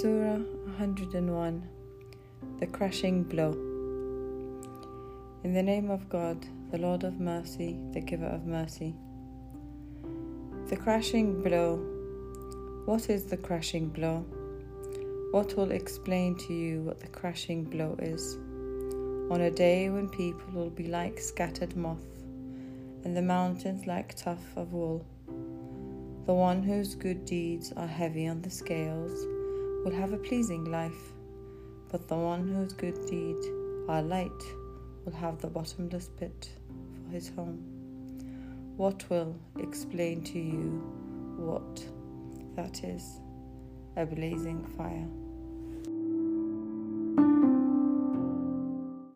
Surah 101 The Crashing Blow. In the name of God, the Lord of mercy, the giver of mercy. The crashing blow. What is the crashing blow? What will explain to you what the crashing blow is? On a day when people will be like scattered moth, and the mountains like tuft of wool. The one whose good deeds are heavy on the scales will have a pleasing life, but the one whose good deed, are light will have the bottomless pit for his home. What will explain to you what that is? A blazing fire.